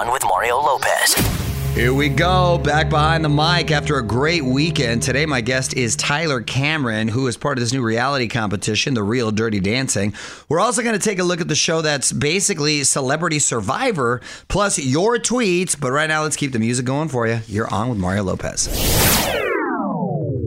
On with Mario Lopez. Here we go, back behind the mic after a great weekend. Today, my guest is Tyler Cameron, who is part of this new reality competition, The Real Dirty Dancing. We're also going to take a look at the show that's basically Celebrity Survivor, plus your tweets. But right now, let's keep the music going for you. You're on with Mario Lopez.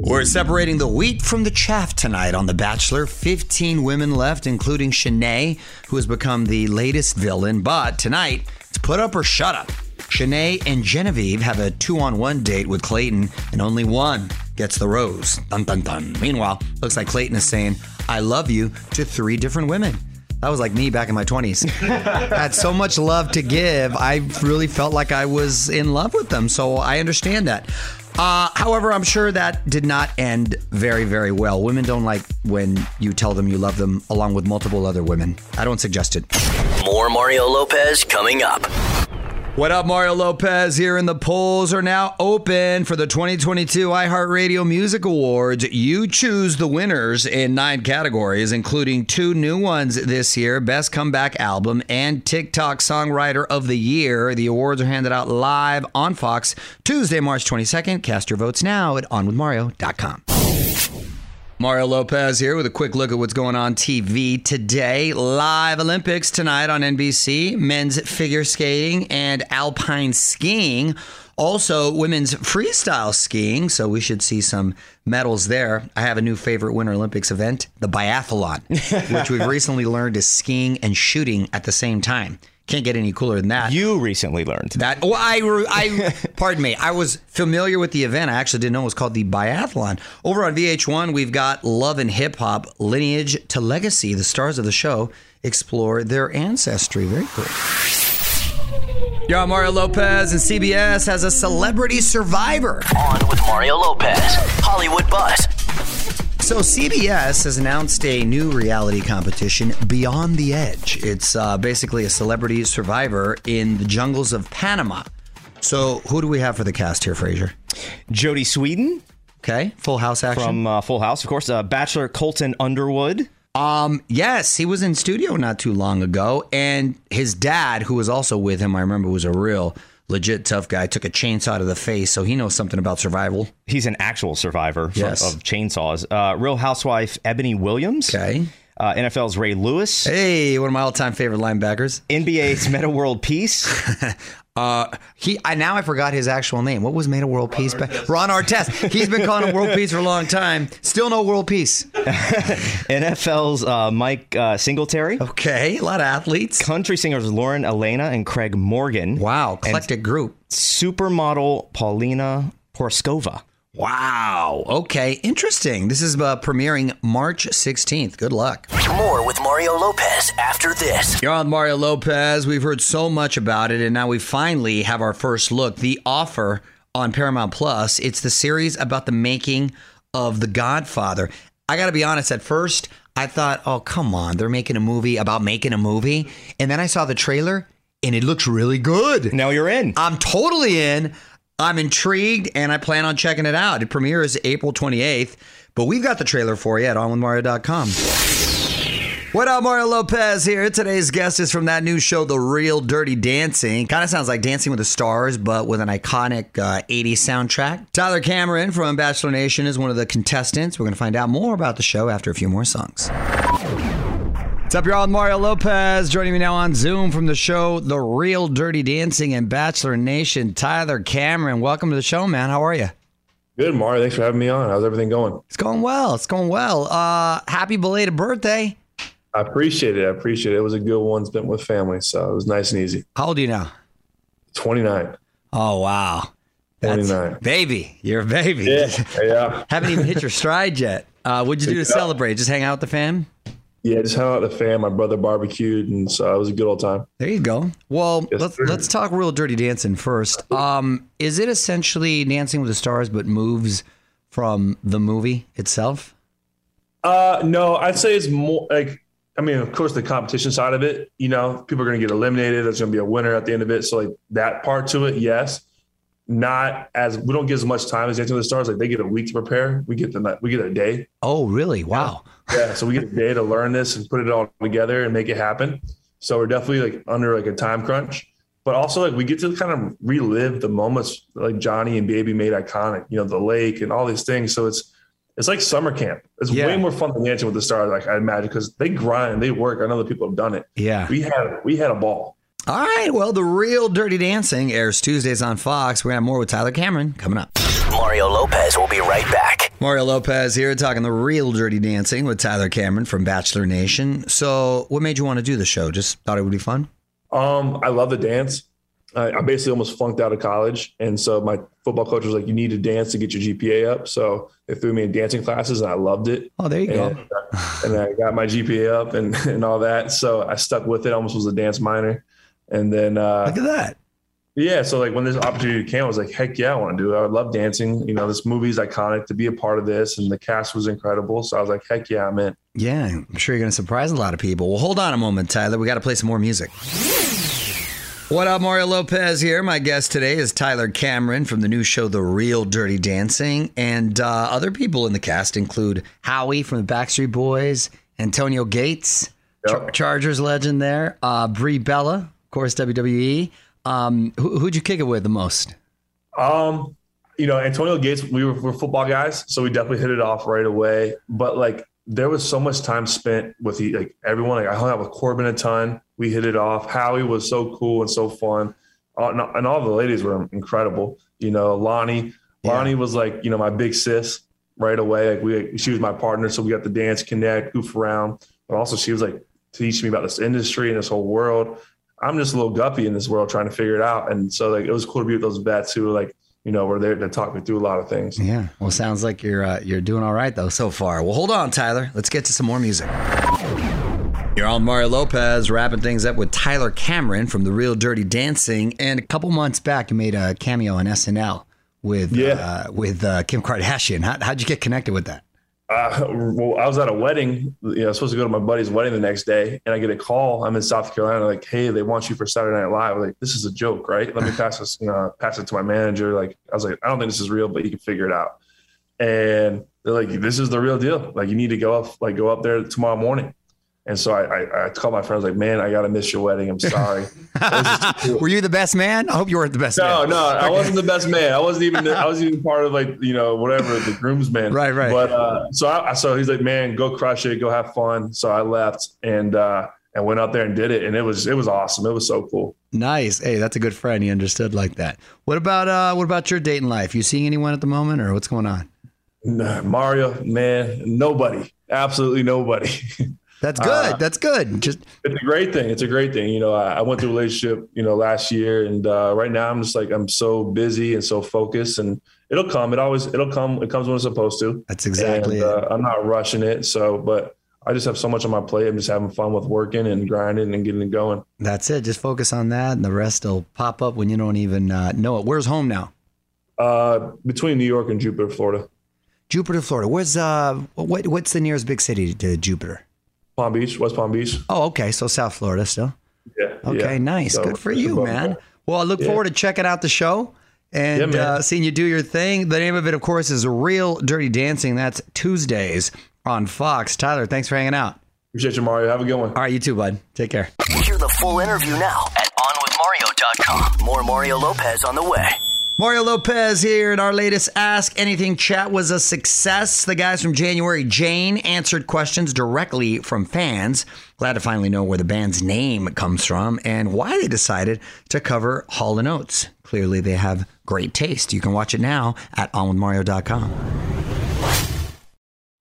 We're separating the wheat from the chaff tonight on The Bachelor. 15 women left, including Shanae, who has become the latest villain. But tonight, it's put up or shut up. Shanae and Genevieve have a two on one date with Clayton, and only one gets the rose. Dun dun dun. Meanwhile, looks like Clayton is saying, I love you to three different women. That was like me back in my 20s. I had so much love to give. I really felt like I was in love with them. So I understand that. Uh, however, I'm sure that did not end very, very well. Women don't like when you tell them you love them along with multiple other women. I don't suggest it. More Mario Lopez coming up. What up, Mario Lopez here, and the polls are now open for the 2022 iHeartRadio Music Awards. You choose the winners in nine categories, including two new ones this year Best Comeback Album and TikTok Songwriter of the Year. The awards are handed out live on Fox Tuesday, March 22nd. Cast your votes now at onwithmario.com. Mario Lopez here with a quick look at what's going on TV today. Live Olympics tonight on NBC, men's figure skating and alpine skiing. Also, women's freestyle skiing, so we should see some medals there. I have a new favorite Winter Olympics event, the biathlon, which we've recently learned is skiing and shooting at the same time. Can't get any cooler than that. You recently learned that. Oh, I, I, pardon me. I was familiar with the event. I actually didn't know it was called the biathlon. Over on VH1, we've got Love and Hip Hop, Lineage to Legacy. The stars of the show explore their ancestry. Very cool. Yo, Mario Lopez and CBS has a celebrity survivor. On with Mario Lopez. Hollywood Buzz. So, CBS has announced a new reality competition, Beyond the Edge. It's uh, basically a celebrity survivor in the jungles of Panama. So, who do we have for the cast here, Frazier? Jodie Sweetin. Okay, Full House action. From uh, Full House, of course. Uh, Bachelor Colton Underwood. Um, yes, he was in studio not too long ago, and his dad, who was also with him, I remember was a real legit tough guy, took a chainsaw to the face, so he knows something about survival. He's an actual survivor Yes. of chainsaws. Uh, Real Housewife Eboni Williams. Okay. Uh, NFL's Ray Lewis. Hey, one of my all-time favorite linebackers. NBA's Metta World Peace. Uh, he I now I forgot his actual name. What was made of world peace? Back? Ron Artest. He's been calling it world peace for a long time. Still no world peace. NFL's uh, Mike uh, Singletary. Okay, a lot of athletes. Country singers Lauren Alaina and Craig Morgan. Wow, eclectic group. Supermodel Paulina Porizkova. Wow. Okay. Interesting. This is uh, premiering March 16th. Good luck. More with Mario Lopez after this. You're on Mario Lopez. We've heard so much about it, and now we finally have our first look. The offer on Paramount Plus. It's the series about the making of The Godfather. I got to be honest, at first, I thought, oh, come on, they're making a movie about making a movie. And then I saw the trailer, and it looks really good. Now you're in. I'm totally in. I'm intrigued and I plan on checking it out. It premieres April 28th, but we've got the trailer for you at onwithmario.com. What up, Mario Lopez here. Today's guest is from that new show, The Real Dirty Dancing. Kind of sounds like Dancing with the Stars, but with an iconic uh, 80s soundtrack. Tyler Cameron from Bachelor Nation is one of the contestants. We're going to find out more about the show after a few more songs. What's up, y'all? Mario Lopez joining me now on Zoom from the show The Real Dirty Dancing and Bachelor Nation. Tyler Cameron, welcome to the show, man. How are you? Good, Mario. Thanks for having me on. How's everything going? It's going well. It's going well. Uh, happy belated birthday. I appreciate it. I appreciate it. It was a good one spent with family, so it was nice and easy. How old are you now? 29. Oh, wow. That's 29. baby. You're a baby. Yeah, yeah. Haven't even hit your stride yet. Uh, what'd you do to Yeah. celebrate? Just hang out with the fam? Yeah, just hung out with the fam. My brother barbecued, and so it was a good old time. There you go. Well, Yes, let's sir. let's talk real dirty dancing first. Um, is it essentially Dancing with the Stars, but moves from the movie itself? Uh, no, I'd say it's more like, I mean, of course, the competition side of it, you know, people are going to get eliminated. There's going to be a winner at the end of it. So, like, that part to it, yes. Not as we don't get as much time as Dancing with the Stars. Like, they get a week to prepare. We get the we get a day. Oh, really? Wow. Yeah, so we get a day to learn this and put it all together and make it happen. So we're definitely like under like a time crunch, but also like we get to kind of relive the moments like Johnny and Baby made iconic. You know, the lake and all these things. So it's it's like summer camp. It's Yeah. way more fun than Dancing with the Stars, like I imagine, because they grind, they work. I know that people have done it. Yeah. We had we had a ball. All right. Well, the real Dirty Dancing airs Tuesdays on Fox. We're gonna have more with Tyler Cameron coming up. Mario Lopez will be right back. Mario Lopez here talking the real Dirty Dancing with Tyler Cameron from Bachelor Nation. So, what made you want to do the show? Just thought it would be fun. Um, I love the dance. I, I basically almost flunked out of college, and so my football coach was like, "You need to dance to get your GPA up." So they threw me in dancing classes, and I loved it. Oh, there you and, go. and I got my GPA up and, and all that. So I stuck with it. Almost was a dance minor, and then uh, Look at that. yeah. So like when this opportunity came, I was like, "Heck yeah, I want to do it." I would love dancing. You know, this movie is iconic. To be a part of this, and the cast was incredible. So I was like, "Heck yeah, I'm in." Yeah, I'm sure you're going to surprise a lot of people. Well, hold on a moment, Tyler. We got to play some more music. What up, Mario Lopez here. My guest today is Tyler Cameron from the new show The Real Dirty Dancing. And uh, other people in the cast include Howie from the Backstreet Boys, Antonio Gates, Char- Chargers legend there, uh, Brie Bella, course, WWE. Um, who, who'd you kick it with the most? Um, you know, Antonio Gates, we were, we're football guys, so we definitely hit it off right away. But like, there was so much time spent with the, like everyone. Like, I hung out with Corbin a ton. We hit it off. Howie was so cool and so fun, uh, and, and all the ladies were incredible. You know, Loni, Loni was like, you know, my big sis right away. Like, we, she was my partner, so we got the dance, connect, goof around. But also, she was like teaching me about this industry and this whole world. I'm just a little guppy in this world trying to figure it out. And so like it was cool to be with those vets who were like, you know, were there to talk me through a lot of things. Yeah. Well, sounds like you're uh, you're doing all right though so far. Well, hold on, Tyler. Let's get to some more music. You're on Mario Lopez, wrapping things up with Tyler Cameron from The Real Dirty Dancing. And a couple months back, you made a cameo on SNL with Yeah. uh, with uh, Kim Kardashian. How, how'd you get connected with that? Uh, well, I was at a wedding. You know, I was supposed to go to my buddy's wedding the next day, and I get a call. I'm in South Carolina. Like, hey, they want you for Saturday Night Live. I'm like, this is a joke, right? Let me pass this. You know, pass it to my manager. Like, I was like, I don't think this is real, but you can figure it out. And they're like, this is the real deal. Like, you need to go up, like, go up there tomorrow morning. And so I, I, I called my friends, like, man, I gotta miss your wedding. I'm sorry. Were you the best man? I hope you weren't the best No, man. no, I wasn't the best man. I wasn't even. I wasn't even part of like you know whatever the groomsman. Right, right. But uh, so I, so he's like, man, go crush it, go have fun. So I left and uh, and went out there and did it, and it was it was awesome. It was so cool. Nice. Hey, that's a good friend. He understood like that. What about uh, what about your dating life? You seeing anyone at the moment, or what's going on? Nah, Mario, man, nobody, absolutely nobody. That's good. Uh, that's good. Just it's a great thing. It's a great thing. You know, I, I went through a relationship, you know, last year, and uh, right now I'm just like I'm so busy and so focused, and it'll come. It always it'll come. It comes when it's supposed to. That's exactly and, it. Uh, I'm not rushing it. So, but I just have so much on my plate. I'm just having fun with working and grinding and getting it going. That's it. Just focus on that, and the rest will pop up when you don't even uh, know it. Where's home now? Uh, between New York and Jupiter, Florida. Jupiter, Florida. Where's uh, what what's the nearest big city to Jupiter? Palm Beach, West Palm Beach. Oh, okay. So South Florida still. Yeah. Okay, yeah. nice. So, Good for you, man. that. Well, I look Yeah. forward to checking out the show and Yeah, uh, seeing you do your thing. The name of it, of course, is Real Dirty Dancing. That's Tuesdays on Fox. Tyler, thanks for hanging out. Appreciate you, Mario. Have a good one. All right, you too, bud. Take care. Hear the full interview now at OnWithMario.com. More Mario Lopez on the way. Mario Lopez here, and our latest Ask Anything chat was a success. The guys from January Jane answered questions directly from fans. Glad to finally know where the band's name comes from and why they decided to cover Hall & Oates. Clearly, they have great taste. You can watch it now at onwithmario.com.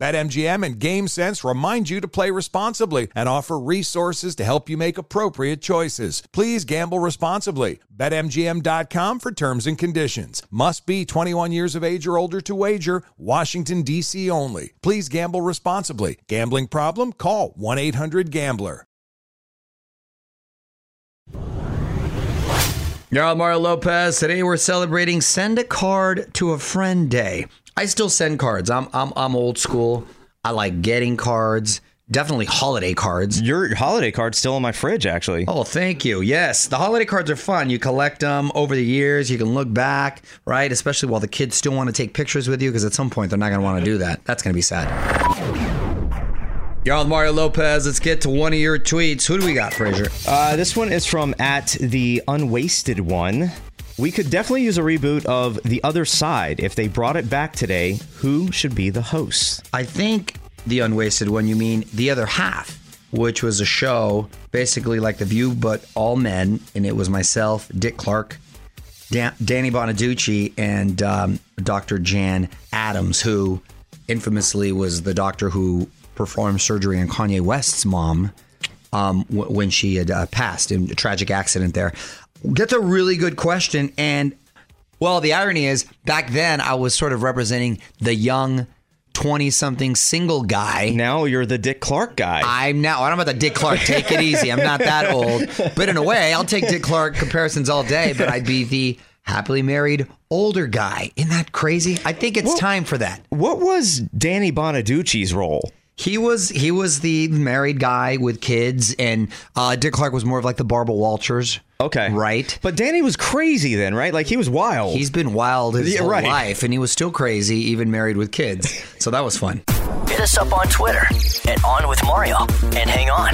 BetMGM and GameSense remind you to play responsibly and offer resources to help you make appropriate choices. Please gamble responsibly. BetMGM.com for terms and conditions. Must be 21 years of age or older to wager. Washington, D.C. only. Please gamble responsibly. Gambling problem? Call 1 800 Gambler. On Mario Lopez. Today we're celebrating Send a Card to a Friend Day. I still send cards. I'm I'm I'm old school. I like getting cards. Definitely holiday cards. Your holiday card's still in my fridge, actually. Oh, thank you. Yes, the holiday cards are fun. You collect them over the years. You can look back, right? Especially while the kids still want to take pictures with you, because at some point they're not going to want to do that. That's going to be sad. Y'all, Mario Lopez. Let's get to one of your tweets. Who do we got, Frazier? Uh, this one is from at the unwasted one. We could definitely use a reboot of The Other Side. If they brought it back today, who should be the host? I think the unwasted one, you mean the other half, which was a show basically like The View, but all men. And it was myself, Dick Clark, Dan- Danny Bonaduce, and um, Dr. Jan Adams, who infamously was the doctor who performed surgery on Kanye West's mom um, w- when she had uh, passed in a tragic accident there. That's a really good question. And well, the irony is back then I was sort of representing the young 20 something single guy. Now you're the Dick Clark guy. I'm now, I don't know about the Dick Clark. Take it easy. I'm not that old. But in a way, I'll take Dick Clark comparisons all day, but I'd be the happily married older guy. Isn't that crazy? I think it's time for that. What was Danny Bonaduce's role? He was he was the married guy with kids, and uh, Dick Clark was more of like the Barbara Walters. Okay. Right. But Danny was crazy then, right? Like he was wild. He's been wild his Yeah, whole right. life, and he was still crazy, even married with kids. So that was fun. Hit us up on Twitter at On With Mario. And hang on,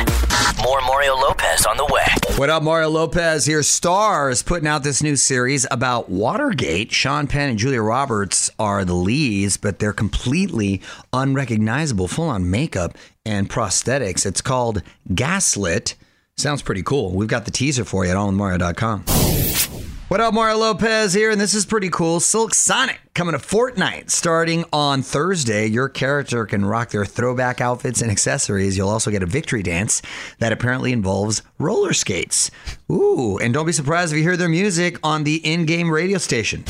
more Mario Lopez on the way. What up, Mario Lopez here. Stars putting out this new series about Watergate. Sean Penn and Julia Roberts are the leads, but they're completely unrecognizable, full on makeup and prosthetics. It's called Gaslit. Sounds pretty cool. We've got the teaser for you at onwithmario.com. What up, Mario Lopez here, and this is pretty cool. Silk Sonic coming to Fortnite starting on Thursday. Your character can rock their throwback outfits and accessories. You'll also get a victory dance that apparently involves roller skates. Ooh, and don't be surprised if you hear their music on the in game radio station.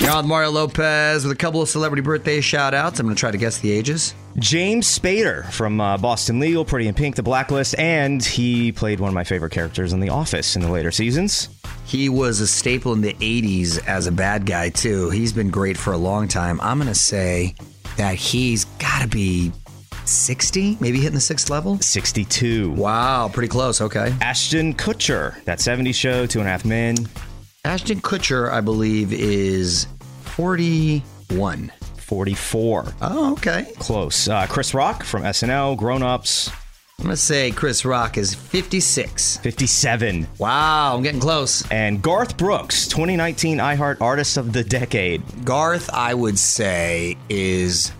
You're on Mario Lopez with a couple of celebrity birthday shout outs. I'm going to try to guess the ages. James Spader from uh, Boston Legal, Pretty in Pink, The Blacklist, and he played one of my favorite characters in The Office in the later seasons. He was a staple in the 80s as a bad guy, too. He's been great for a long time. I'm going to say that he's got to be 60, maybe hitting the sixth level. 62. Wow, pretty close. Okay. Ashton Kutcher, that 70s show, Two and a Half Men. Ashton Kutcher, I believe, is 41. 44. Oh, okay. Close. Uh, Chris Rock from SNL, Grown Ups. I'm going to say Chris Rock is 56. 57. Wow, I'm getting close. And Garth Brooks, 2019 iHeart Artist of the Decade. Garth, I would say, is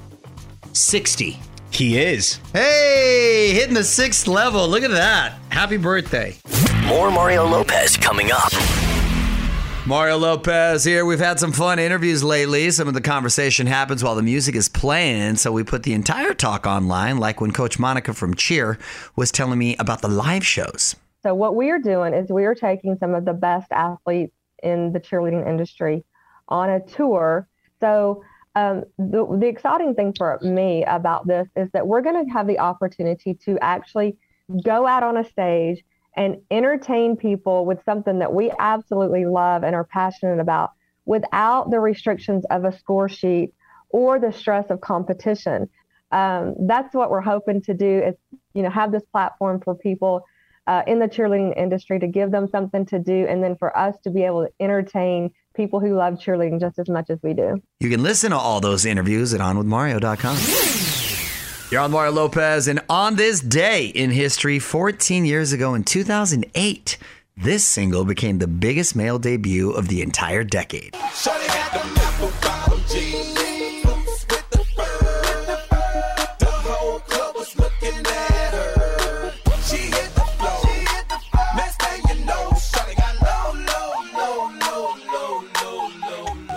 60. He is. Hey, hitting the sixth level. Look at that. Happy birthday. More Mario Lopez coming up. Mario Lopez here. We've had some fun interviews lately. Some of the conversation happens while the music is playing, so we put the entire talk online, like when Coach Monica from Cheer was telling me about the live shows. So what we are doing is we are taking some of the best athletes in the cheerleading industry on a tour. So um, the, the exciting thing for me about this is that we're going to have the opportunity to actually go out on a stage and entertain people with something that we absolutely love and are passionate about without the restrictions of a score sheet or the stress of competition. Um, that's what we're hoping to do is, you know, have this platform for people uh, in the cheerleading industry to give them something to do, and then for us to be able to entertain people who love cheerleading just as much as we do. You can listen to all those interviews at onwithmario.com. You're on Mario Lopez, and on this day in history, 14 years ago in 2008, this single became the biggest male debut of the entire decade.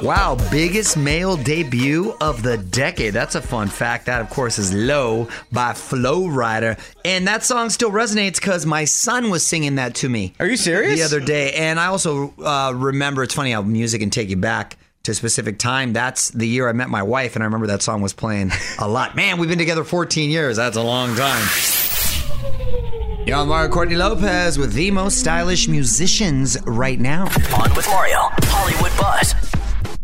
Wow, biggest male debut of the decade. That's a fun fact. That, of course, is Low by Flo Rida. And that song still resonates because my son was singing that to me. Are you serious? The other day. And I also uh, remember, it's funny how music can take you back to a specific time. That's the year I met my wife, and I remember that song was playing a lot. Man, we've been together 14 years. That's a long time. You're on Mario Courtney Lopez with the most stylish musicians right now. On with Mario, Hollywood Buzz.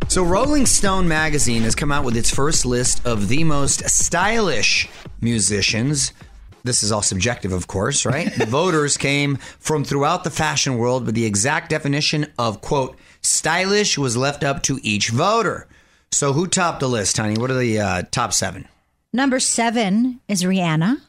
So, Rolling Stone magazine has come out with its first list of the most stylish musicians. This is all subjective, of course, right? the voters came from throughout the fashion world, but the exact definition of, quote, stylish was left up to each voter. So, who topped the list, honey? What are the uh, top seven? Number seven is Rihanna.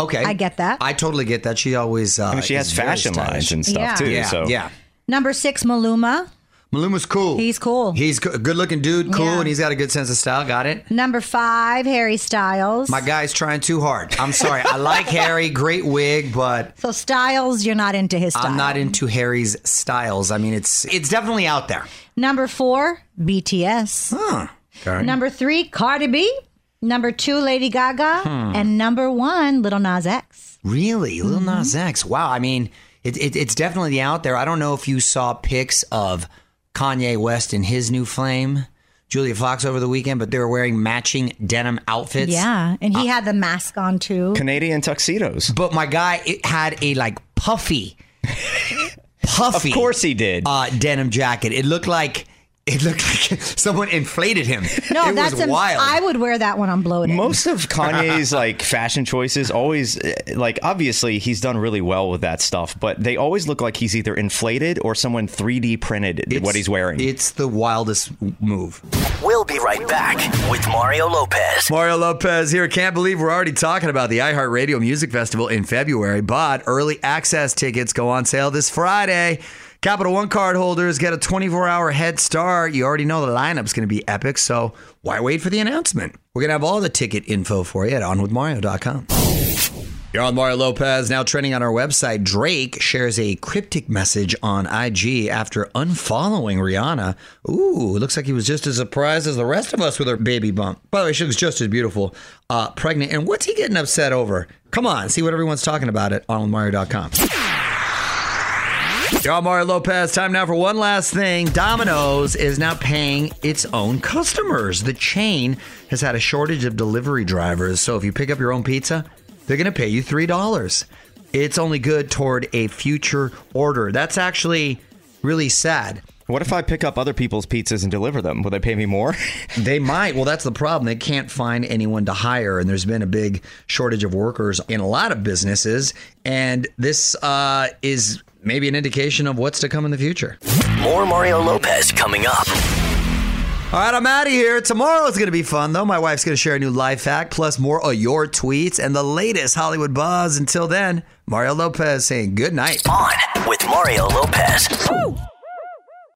Okay. I get that. I totally get that. She always. Uh, I mean, she has fashion lines and stuff Yeah. too. Yeah, so yeah. Number six, Maluma. Maluma's cool. He's cool. He's a good looking dude, cool, Yeah. and he's got a good sense of style. Got it. Number five, Harry Styles. My guy's trying too hard. I'm sorry. I like Harry, great wig, but so Styles, you're not into his style. I'm not into Harry's styles. I mean, it's it's definitely out there. Number four, BTS. Huh. Okay. Number three, Cardi B. Number two, Lady Gaga. Hmm. And number one, Lil Nas X. Really, Lil Mm-hmm. Nas X. Wow. I mean, it, it, it's definitely out there. I don't know if you saw pics of Kanye West in his new flame, Julia Fox over the weekend, but they were wearing matching denim outfits. Yeah. And Uh, he had the mask on too. Canadian tuxedos. But my guy it had a like puffy, puffy. Of course he did. Uh, denim jacket. It looked like It looked like someone inflated him. No, it that's was wild. I would wear that when I'm bloated. Most of Kanye's like fashion choices always eh, like obviously he's done really well with that stuff, but they always look like he's either inflated or someone 3D printed what he's wearing. It's the wildest move. We'll be right back with Mario Lopez. Mario Lopez here. Can't believe we're already talking about the iHeartRadio Music Festival in February, but early access tickets go on sale this Friday. Capital One card holders get a 24 hour head start. You already know the lineup's going to be epic, so why wait for the announcement? We're going to have all the ticket info for you at onwithmario.com. You're on Mario Lopez, now trending on our website. Drake shares a cryptic message on IG after unfollowing Rihanna. Ooh, looks like he was just as surprised as the rest of us with her baby bump. By the way, she looks just as beautiful, uh, pregnant. And what's he getting upset over? Come on, see what everyone's talking about at onwithmario.com. On Mario Lopez. Time now for one last thing. Domino's is now paying its own customers. The chain has had a shortage of delivery drivers, so if you pick up your own pizza, they're going to pay you $3. It's only good toward a future order. That's actually really sad. What if I pick up other people's pizzas and deliver them? Will they pay me more? they might. Well, that's the problem. They can't find anyone to hire, and there's been a big shortage of workers in a lot of businesses. And this uh, is maybe an indication of what's to come in the future. More Mario Lopez coming up. All right, I'm out of here. Tomorrow's going to be fun, though. My wife's going to share a new life hack, plus more of your tweets and the latest Hollywood buzz. Until then, Mario Lopez saying good night. On with Mario Lopez.